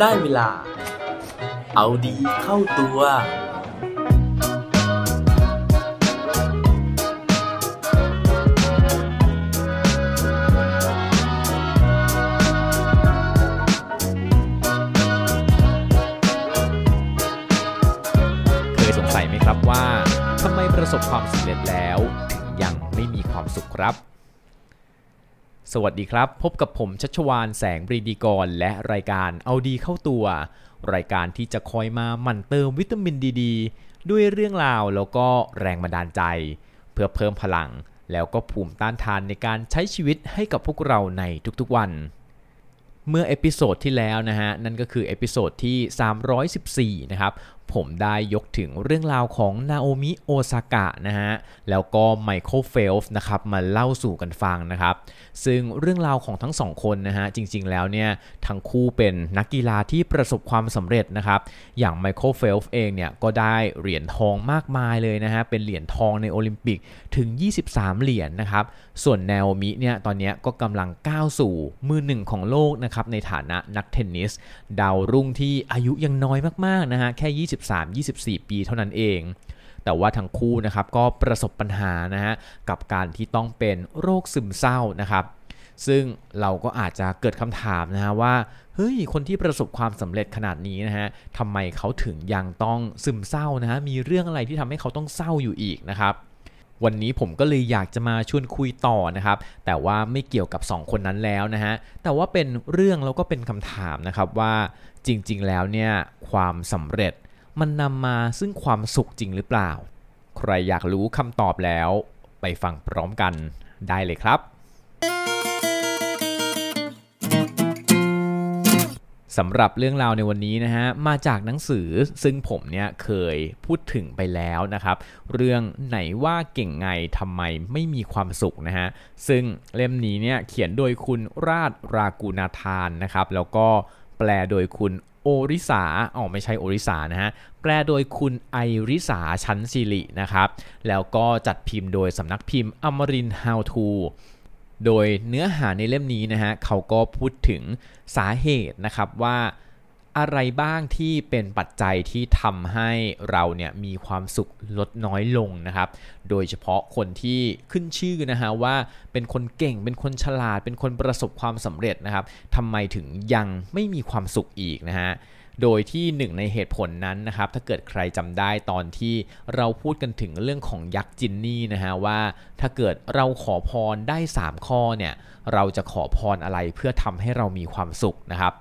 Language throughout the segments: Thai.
ได้เวลา เอาดีเข้าตัว เคยสงสัยไหมครับว่าทำไมประสบความสำเร็จแล้ว ถึงยังไม่มีความสุขครับ สวัสดีครับ พบกับผมชัชวานแสงบรีดีกร และรายการเอาดีเข้าตัว รายการที่จะคอยมาหมั่นเติมวิตามินดีๆ ด้วยเรื่องราวแล้วก็แรงบันดาลใจ เพื่อเพิ่มพลัง แล้วก็ภูมิต้านทานในการใช้ชีวิตให้กับพวกเราในทุกๆวัน เมื่อ episode ที่แล้วนะฮะนั่นก็คือ episode ที่ 314 นะครับ ผมได้ยกถึงเรื่องราวของนาโอมิโอซากะนะฮะแล้วก็ไมเคิลเฟลป์สนะครับมาเล่าสู่กันฟังนะครับ ซึ่งเรื่องราวของทั้งสองคนนะฮะจริงๆแล้วเนี่ยทั้งคู่เป็นนักกีฬาที่ประสบความสำเร็จนะครับอย่างไมเคิลเฟลป์สเองเนี่ยก็ได้เหรียญทองมากมายเลยนะฮะเป็นเหรียญทองในโอลิมปิกถึง 23 เหรียญนะครับส่วนแนโอมิเนี่ยตอนนี้ก็กำลังก้าวสู่มือหนึ่งของโลกนะครับในฐานะนักเทนนิสดาวรุ่งที่อายุยังน้อยมากๆนะฮะแค่23-24 ปีเท่านั้นเอง แต่ว่าทั้งคู่นะครับก็ประสบปัญหานะฮะกับการที่ต้องเป็นโรคซึมเศร้านะครับ ซึ่งเราก็อาจจะเกิดคำถามนะฮะว่าเฮ้ยคนที่ประสบความสำเร็จขนาดนี้นะฮะทำไมเขาถึงยังต้องซึมเศร้านะฮะมีเรื่องอะไรที่ทำให้เขาต้องเศร้าอยู่อีกนะครับวันนี้ผมก็เลยอยากจะมาชวนคุยต่อนะครับ แต่ว่าไม่เกี่ยวกับ 2 คนนั้นแล้วนะฮะ แต่ว่าเป็นเรื่องแล้วก็เป็นคำถามนะครับว่าจริง ๆ แล้วเนี่ยความสำเร็จ มันนำมาซึ่งความสุขจริงหรือเปล่า ใครอยากรู้คำตอบแล้ว ไปฟังพร้อมกันได้เลยครับ สำหรับเรื่องราวในวันนี้นะฮะ มาจากหนังสือซึ่งผมเนี่ยเคยพูดถึงไปแล้วนะครับ เรื่องไหนว่าเก่งไงทำไมไม่มีความสุขนะฮะ ซึ่งเล่มนี้เนี่ยเขียนโดยคุณราชรากูนาธานนะครับ แล้วก็แปลโดยคุณ โอริสาอ๋อไม่ใช่โอริสานะฮะ แปลโดยคุณไอริสาชั้นสิรินะครับ แล้วก็จัดพิมพ์โดยสำนักพิมพ์อมรินฮาวทู โดยเนื้อหาในเล่มนี้นะฮะ เขาก็พูดถึงสาเหตุนะครับว่า อะไรบ้างที่เป็นปัจจัยที่ทำให้เราเนี่ยมีความสุขลดน้อยลงนะครับ โดยเฉพาะคนที่ขึ้นชื่อนะฮะว่าเป็นคนเก่ง เป็นคนฉลาด เป็นคนประสบความสำเร็จนะครับทำไมถึงยังไม่มีความสุขอีกนะฮะโดยที่หนึ่งในเหตุผลนั้นนะครับ ถ้าเกิดใครจำได้ตอนที่เราพูดกันถึงเรื่องของยักษ์จินนี่นะฮะว่า ถ้าเกิดเราขอพรได้ 3 ข้อเนี่ยเราจะขอพรอะไรเพื่อทำให้เรามีความสุขนะครับ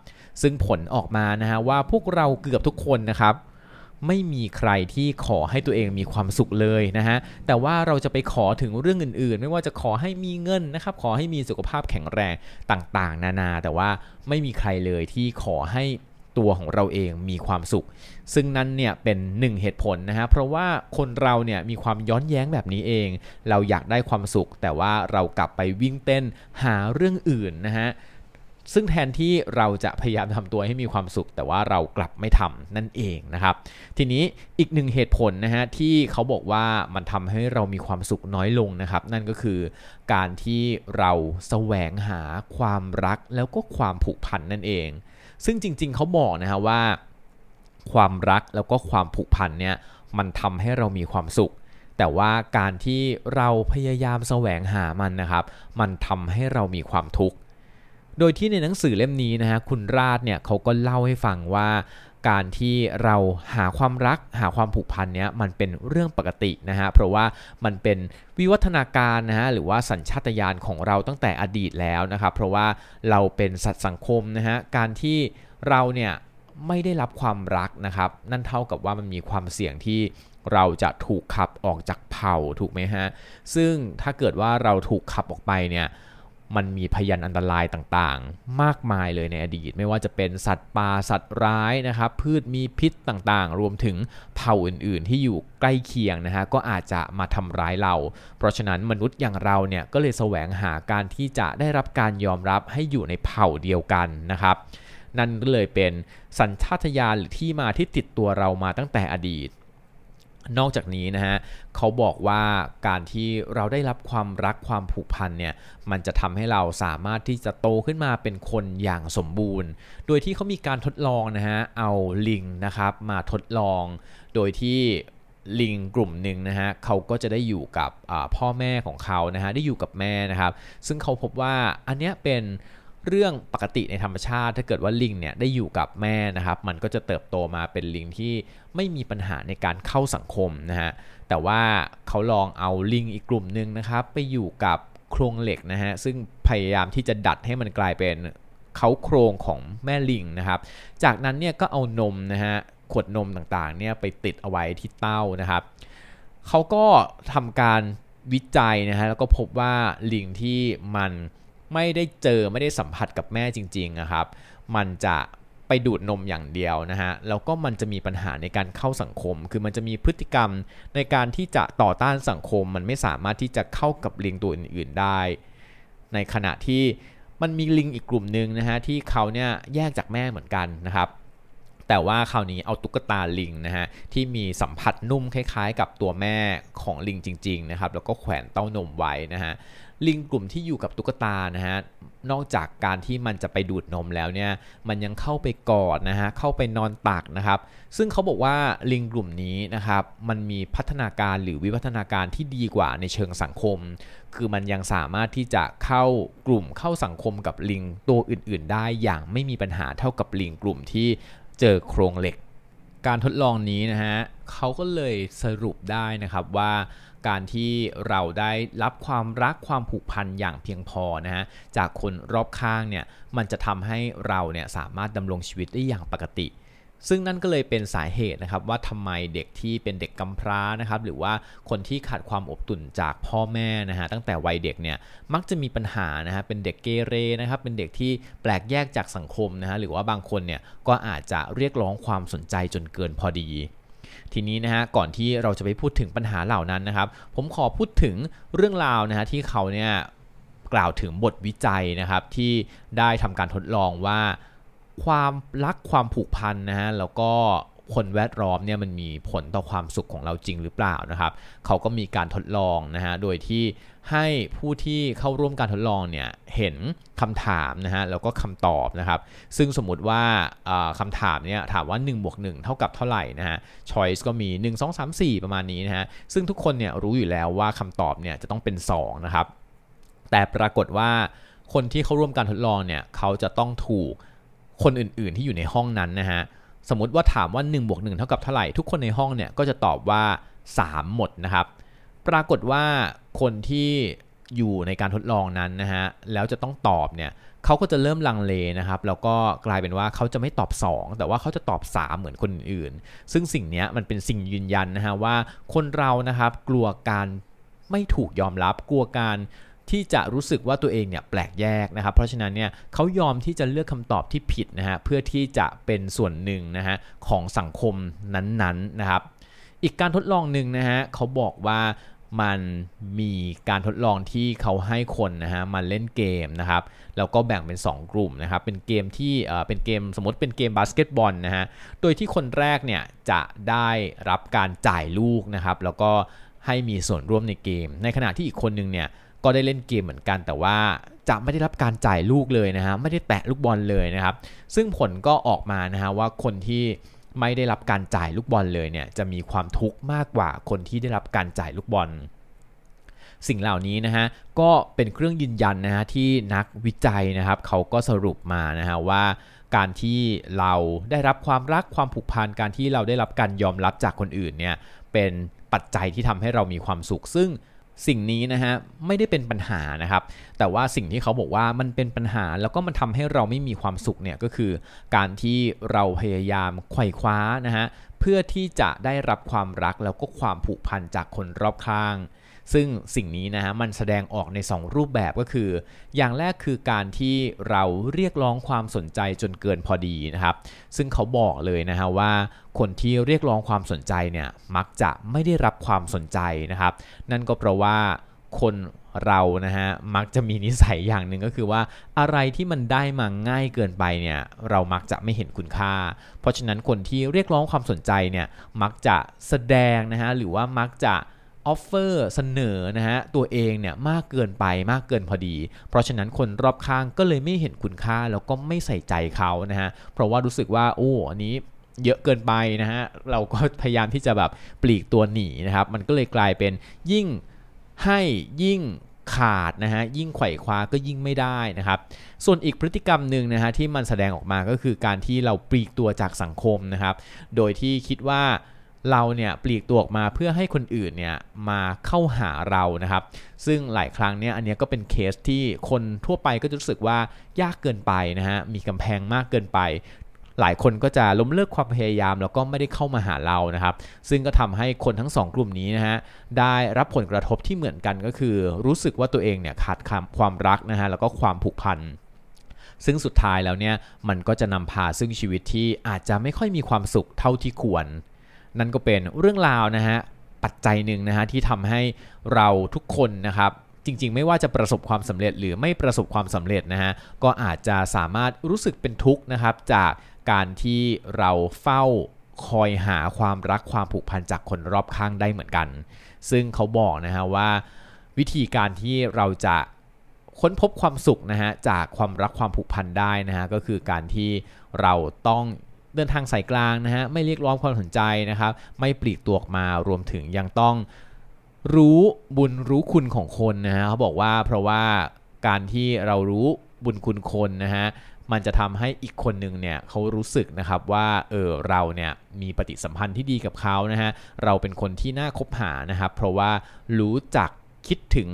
ซึ่งผลออกมานะฮะว่าพวกเราเกือบทุกคนนะครับ ไม่มีใครที่ขอให้ตัวเองมีความสุขเลยนะฮะแต่ว่าเราจะไปขอถึงเรื่องอื่นๆ ไม่ว่าจะขอให้มีเงินนะครับ ขอให้มีสุขภาพแข็งแรงต่างๆ นานา แต่ว่าไม่มีใครเลยที่ขอให้ตัวของเราเองมีความสุข ซึ่งนั่นเนี่ยเป็นหนึ่งเหตุผลนะฮะเพราะว่าคนเราเนี่ยมีความย้อนแย้งแบบนี้เอง เราอยากได้ความสุข แต่ว่าเรากลับไปวิ่งเต้นหาเรื่องอื่นนะฮะ ซึ่งแทนที่เราจะพยายามทำตัวให้มีความสุข แต่ว่าเรากลับไม่ทำนั่นเองนะครับ ทีนี้อีกหนึ่งเหตุผลนะฮะที่เขาบอกว่ามันทำให้เรามีความสุขน้อยลงนะครับ นั่นก็คือการที่เราแสวงหาความรักแล้วก็ความผูกพันนั่นเอง ซึ่งจริง ๆ เขาบอกนะฮะว่า ความรักแล้วก็ความผูกพันเนี่ยมันทำให้เรามีความสุขแต่ว่าการที่เราพยายามแสวงหามันนะครับ มันทำให้เรามีความทุกข์ โดยที่ในหนังสือเล่มนี้นะฮะคุณราชเนี่ยเขาก็เล่าให้ฟังว่าการที่เราหาความรักหาความผูกพันเนี้ยมันเป็นเรื่องปกตินะฮะเพราะว่ามันเป็นวิวัฒนาการนะฮะหรือว่าสัญชาตญาณของเราตั้งแต่อดีตแล้วนะครับเพราะว่าเราเป็นสัตว์สังคมนะฮะการที่เราเนี่ยไม่ได้รับความรักนะครับนั่นเท่ากับว่ามันมีความเสี่ยงที่เราจะถูกขับออกจากเผ่าถูกไหมฮะซึ่งถ้าเกิดว่าเราถูกขับออกไปเนี่ย มันมีพยันอันตรายต่างๆ มากมายเลยในอดีต ไม่ว่าจะเป็นสัตว์ป่าสัตว์ร้ายนะครับพืชมีพิษต่างๆ รวมถึงเผ่าอื่นๆ ที่อยู่ใกล้เคียงนะฮะก็อาจจะมาทำร้ายเรา เพราะฉะนั้นมนุษย์อย่างเราเนี่ยก็เลยแสวงหาการที่จะได้รับการยอมรับให้อยู่ในเผ่าเดียวกันนะครับนั่นก็เลยเป็นสัญชาตญาณหรือที่มาที่ติดตัวเรามาตั้งแต่อดีต นอกจากนี้นะฮะเขาบอกว่าการที่เราได้รับความรักความผูกพันเนี่ยมันจะทำให้เราสามารถที่จะโตขึ้นมาเป็นคนอย่างสมบูรณ์ โดยที่เขามีการทดลองนะฮะเอาลิงนะครับมาทดลอง โดยที่ลิงกลุ่มหนึ่งนะฮะเขาก็จะได้อยู่กับพ่อแม่ของเขานะฮะได้อยู่กับแม่นะครับ ซึ่งเขาพบว่าอันเนี้ยเป็น เรื่องปกติในธรรมชาติ ถ้าเกิดว่าลิงเนี่ยได้อยู่กับแม่นะครับ มันก็จะเติบโตมาเป็นลิงที่ไม่มีปัญหาในการเข้าสังคมนะฮะแต่ว่าเขาลองเอาลิงอีกกลุ่มหนึ่งนะครับ ไปอยู่กับโครงเหล็กนะฮะซึ่งพยายามที่จะดัดให้มันกลายเป็นเขาโครงของแม่ลิงนะครับ จากนั้นเนี่ยก็เอานมนะฮะขวดนมต่างๆเนี่ยไปติดเอาไว้ที่เต้านะครับเขาก็ทำการวิจัยนะฮะแล้วก็พบว่าลิงที่มัน ไม่ได้เจอไม่ได้สัมผัสกับแม่จริงๆนะครับ มันจะไปดูดนมอย่างเดียวนะฮะ แล้วก็มันจะมีปัญหาในการเข้าสังคม คือมันจะมีพฤติกรรมในการที่จะต่อต้านสังคม มันไม่สามารถที่จะเข้ากับลิงตัวอื่นๆได้ ในขณะที่มันมีลิงอีกกลุ่มหนึ่งนะฮะที่เขาเนี่ยแยกจากแม่เหมือนกันนะครับ แต่ว่าคราวนี้เอาตุ๊กตาลิงนะฮะที่มีสัมผัสนุ่มคล้ายๆ กับตัวแม่ของลิงจริงๆนะครับแล้วก็แขวนเต้านมไว้นะฮะลิงกลุ่มที่อยู่กับตุ๊กตานะฮะนอกจากการที่มันจะไปดูดนมแล้วเนี่ยมันยังเข้าไปกอดนะฮะเข้าไปนอนตักนะครับ ซึ่งเขาบอกว่าลิงกลุ่มนี้นะครับมันมีพัฒนาการหรือวิวัฒนาการที่ดีกว่าในเชิงสังคม คือมันยังสามารถที่จะเข้ากลุ่มเข้าสังคมกับลิงตัวอื่น ๆ ได้อย่างไม่มีปัญหาเท่ากับลิงกลุ่มที่ เจอโครงเหล็ก การทดลองนี้นะฮะเขาก็เลยสรุปได้นะครับว่าการที่เราได้รับความรักความผูกพันอย่างเพียงพอนะฮะจากคนรอบข้างเนี่ยมันจะทำให้เราเนี่ยสามารถดำรงชีวิตได้อย่างปกติ ซึ่งนั่นก็เลยเป็นสาเหตุนะครับว่าทำไมเด็กที่เป็นเด็กกำพร้านะครับหรือว่าคนที่ขาดความอบอุ่นจากพ่อแม่นะฮะตั้งแต่วัยเด็กเนี่ยมักจะมีปัญหานะฮะเป็นเด็กเกเรนะครับเป็นเด็กที่แปลกแยกจากสังคมนะฮะหรือว่าบางคนเนี่ยก็อาจจะเรียกร้องความสนใจจนเกินพอดี ทีนี้นะฮะก่อนที่เราจะไปพูดถึงปัญหาเหล่านั้นนะครับ ผมขอพูดถึงเรื่องราวนะฮะที่เขาเนี่ยกล่าวถึงบทวิจัยนะครับที่ได้ทำการทดลองว่า ความรักความผูกพันนะฮะแล้วก็คนแวดล้อมเนี่ยมันมีผลต่อความสุขของเราจริงหรือเปล่านะครับ เขาก็มีการทดลองนะฮะ โดยที่ให้ผู้ที่เข้าร่วมการทดลองเนี่ยเห็นคำถามนะฮะแล้วก็คำตอบนะครับ ซึ่งสมมุติว่าคำถามเนี่ยถามว่า1บวก1เท่ากับเท่าไหร่นะฮะ choice ก็มี 1 2 3 4 ประมาณนี้นะฮะ ซึ่งทุกคนเนี่ยรู้อยู่แล้วว่าคำตอบเนี่ยจะต้องเป็น 2 นะครับ แต่ปรากฏว่าคนที่เข้าร่วมการทดลองเนี่ยเขาจะต้องถูก คนอื่นๆที่อยู่ในห้องนั้นนะฮะสมมติว่าถามว่า1บวก1เท่ากับเท่าไหร่ทุกคนในห้องเนี่ยก็จะตอบว่า 3 หมดนะครับ ปรากฏว่าคนที่อยู่ในการทดลองนั้นนะฮะแล้วจะต้องตอบเนี่ยเขาก็จะเริ่มลังเลนะครับแล้วก็กลายเป็นว่าเขาจะไม่ตอบ 2 แต่ว่าเขาจะตอบ 3 เหมือนคนอื่นๆซึ่งสิ่งนี้มันเป็นสิ่งยืนยันนะฮะว่าคนเรานะครับกลัวการไม่ถูกยอมรับกลัวการ ที่จะรู้สึกว่าตัวเองเนี่ยแปลกแยกนะครับ เพราะฉะนั้นเนี่ยเขายอมที่จะเลือกคำตอบที่ผิดนะฮะเพื่อที่จะเป็นส่วนหนึ่งนะฮะของสังคมนั้นๆนะครับ อีกการทดลองหนึ่งนะฮะเขาบอกว่ามันมีการทดลองที่เขาให้คนนะฮะมาเล่นเกมนะครับแล้วก็แบ่งเป็น 2 กลุ่มนะครับเป็นเกมที่เอ่อเป็นเกมสมมติเป็นเกมบาสเกตบอลนะฮะโดยที่คนแรกเนี่ยจะได้รับการจ่ายลูกนะครับแล้วก็ให้มีส่วนร่วมในเกม ในขณะที่อีกคนนึงเนี่ย ก็ได้เล่นเกมเหมือนกัน แต่ว่าจะไม่ได้รับการจ่ายลูกเลยนะฮะไม่ได้แตะลูกบอลเลยนะครับ ซึ่งผลก็ออกมานะฮะว่าคนที่ไม่ได้รับการจ่ายลูกบอลเลยเนี่ยจะมีความทุกข์มากกว่าคนที่ได้รับการจ่ายลูกบอล สิ่งเหล่านี้นะฮะก็เป็นเครื่องยืนยันนะฮะที่นักวิจัยนะครับเขาก็สรุปมานะฮะว่าการที่เราได้รับความรักความผูกพันการที่เราได้รับการยอมรับจากคนอื่นเนี่ยเป็นปัจจัยที่ทำให้เรามีความสุข ซึ่ง สิ่งนี้นะฮะไม่ได้เป็นปัญหานะครับ แต่ว่าสิ่งที่เขาบอกว่ามันเป็นปัญหาแล้วก็มันทำให้เราไม่มีความสุขเนี่ยก็คือ การที่เราพยายามไขว่คว้านะฮะเพื่อที่จะได้รับความรักแล้วก็ความผูกพันจากคนรอบข้าง ซึ่งสิ่งนี้นะฮะมันแสดงออกใน 2 รูปแบบก็คือ อย่างแรกคือการที่เราเรียกร้องความสนใจจนเกินพอดีนะครับ ซึ่งเขาบอกเลยนะฮะว่าคนที่เรียกร้องความสนใจเนี่ยมักจะไม่ได้รับความสนใจนะครับ นั่นก็เพราะว่าคนเรานะฮะมักจะมีนิสัยอย่างหนึ่งก็คือว่าอะไรที่มันได้มาง่ายเกินไปเนี่ยเรามักจะไม่เห็นคุณค่า เพราะฉะนั้นคนที่เรียกร้องความสนใจเนี่ยมักจะแสดงนะฮะหรือว่ามักจะ offer เสนอนะฮะตัวเองเนี่ยมากเกินไปมากเกินพอดี เพราะฉะนั้นคนรอบข้างก็เลยไม่เห็นคุณค่าแล้วก็ไม่ใส่ใจเขานะฮะเพราะว่ารู้สึกว่าโอ้อันนี้เยอะเกินไปนะฮะเราก็พยายามที่จะแบบปลีกตัวหนีนะครับมันก็เลยกลายเป็นยิ่งให้ยิ่งขาดนะฮะยิ่งไขว่คว้าก็ยิ่งไม่ได้นะครับส่วนอีกพฤติกรรมหนึ่งนะฮะที่มันแสดงออกมาก็คือการที่เราปลีกตัวจากสังคมนะครับโดยที่คิดว่า เราเนี่ยปลีกตัวออกมาเพื่อให้คนอื่นเนี่ยมาเข้าหาเรานะครับ ซึ่งหลายครั้งเนี่ยอันนี้ก็เป็นเคสที่คนทั่วไปก็จะรู้สึกว่ายากเกินไปนะฮะมีกำแพงมากเกินไป หลายคนก็จะล้มเลิกความพยายามแล้วก็ไม่ได้เข้ามาหาเรานะครับ ซึ่งก็ทำให้คนทั้งสองกลุ่มนี้นะฮะได้รับผลกระทบที่เหมือนกันก็คือ รู้สึกว่าตัวเองเนี่ยขาดความรักนะฮะแล้วก็ความผูกพันซึ่งสุดท้ายแล้วเนี่ยมันก็จะนำพาซึ่งชีวิตที่อาจจะไม่ค่อยมีความสุขเท่าที่ควร นั่นก็เป็นเรื่องราวนะฮะปัจจัยหนึ่งนะฮะที่ทำให้เราทุกคนนะครับจริง ๆ ไม่ว่าจะประสบความสำเร็จหรือไม่ประสบความสำเร็จนะฮะก็อาจจะสามารถรู้สึกเป็นทุกข์นะครับจากการที่เราเฝ้าคอยหาความรักความผูกพันจากคนรอบข้างได้เหมือนกัน ซึ่งเขาบอกนะฮะว่า วิธีการที่เราจะค้นพบความสุขนะฮะจากความรักความผูกพันได้นะฮะก็คือการที่เราต้อง เดินทางสายกลางนะฮะไม่เรียกร้องความสนใจนะครับ ไม่ปลีกตัวออกมารวมถึงยังต้องรู้บุญรู้คุณของคนนะฮะเขาบอกว่าเพราะว่าการที่เรารู้บุญคุณคนนะฮะมันจะทำให้อีกคนหนึ่งเนี่ยเขารู้สึกนะครับว่าเออเราเนี่ยมีปฏิสัมพันธ์ที่ดีกับเขานะฮะเราเป็นคนที่น่าคบหานะครับเพราะว่ารู้จักคิดถึง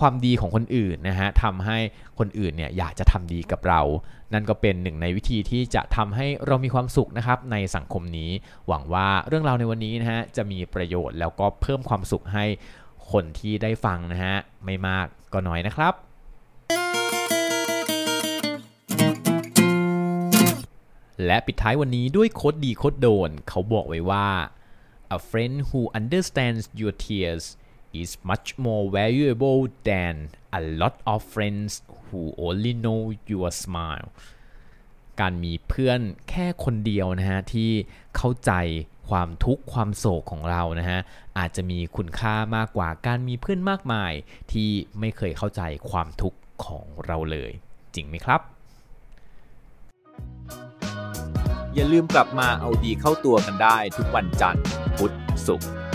ความดีของคนอื่นนะฮะทำให้คนอื่นเนี่ยอยากจะทำดีกับเรา นั่นก็เป็นหนึ่งในวิธีที่จะทำให้เรามีความสุขนะครับในสังคมนี้ หวังว่าเรื่องราวในวันนี้นะฮะจะมีประโยชน์แล้วก็เพิ่มความสุขให้คนที่ได้ฟังนะฮะไม่มากก็น้อยนะครับและปิดท้ายวันนี้ด้วยโคดดีโคดโดน เขาบอกไว้ว่า a friend who understands your tears is much more valuable than a lot of friends who only know your smile การมีเพื่อนแค่คนเดียวนะฮะ ที่เข้าใจความทุกข์ความโศกของเรานะฮะ อาจจะมีคุณค่ามากกว่าการมีเพื่อนมากมาย ที่ไม่เคยเข้าใจความทุกข์ของเราเลย จริงไหมครับ อย่าลืมกลับมาเอาดีเข้าตัวกันได้ทุกวันจันทร์พุธศุกร์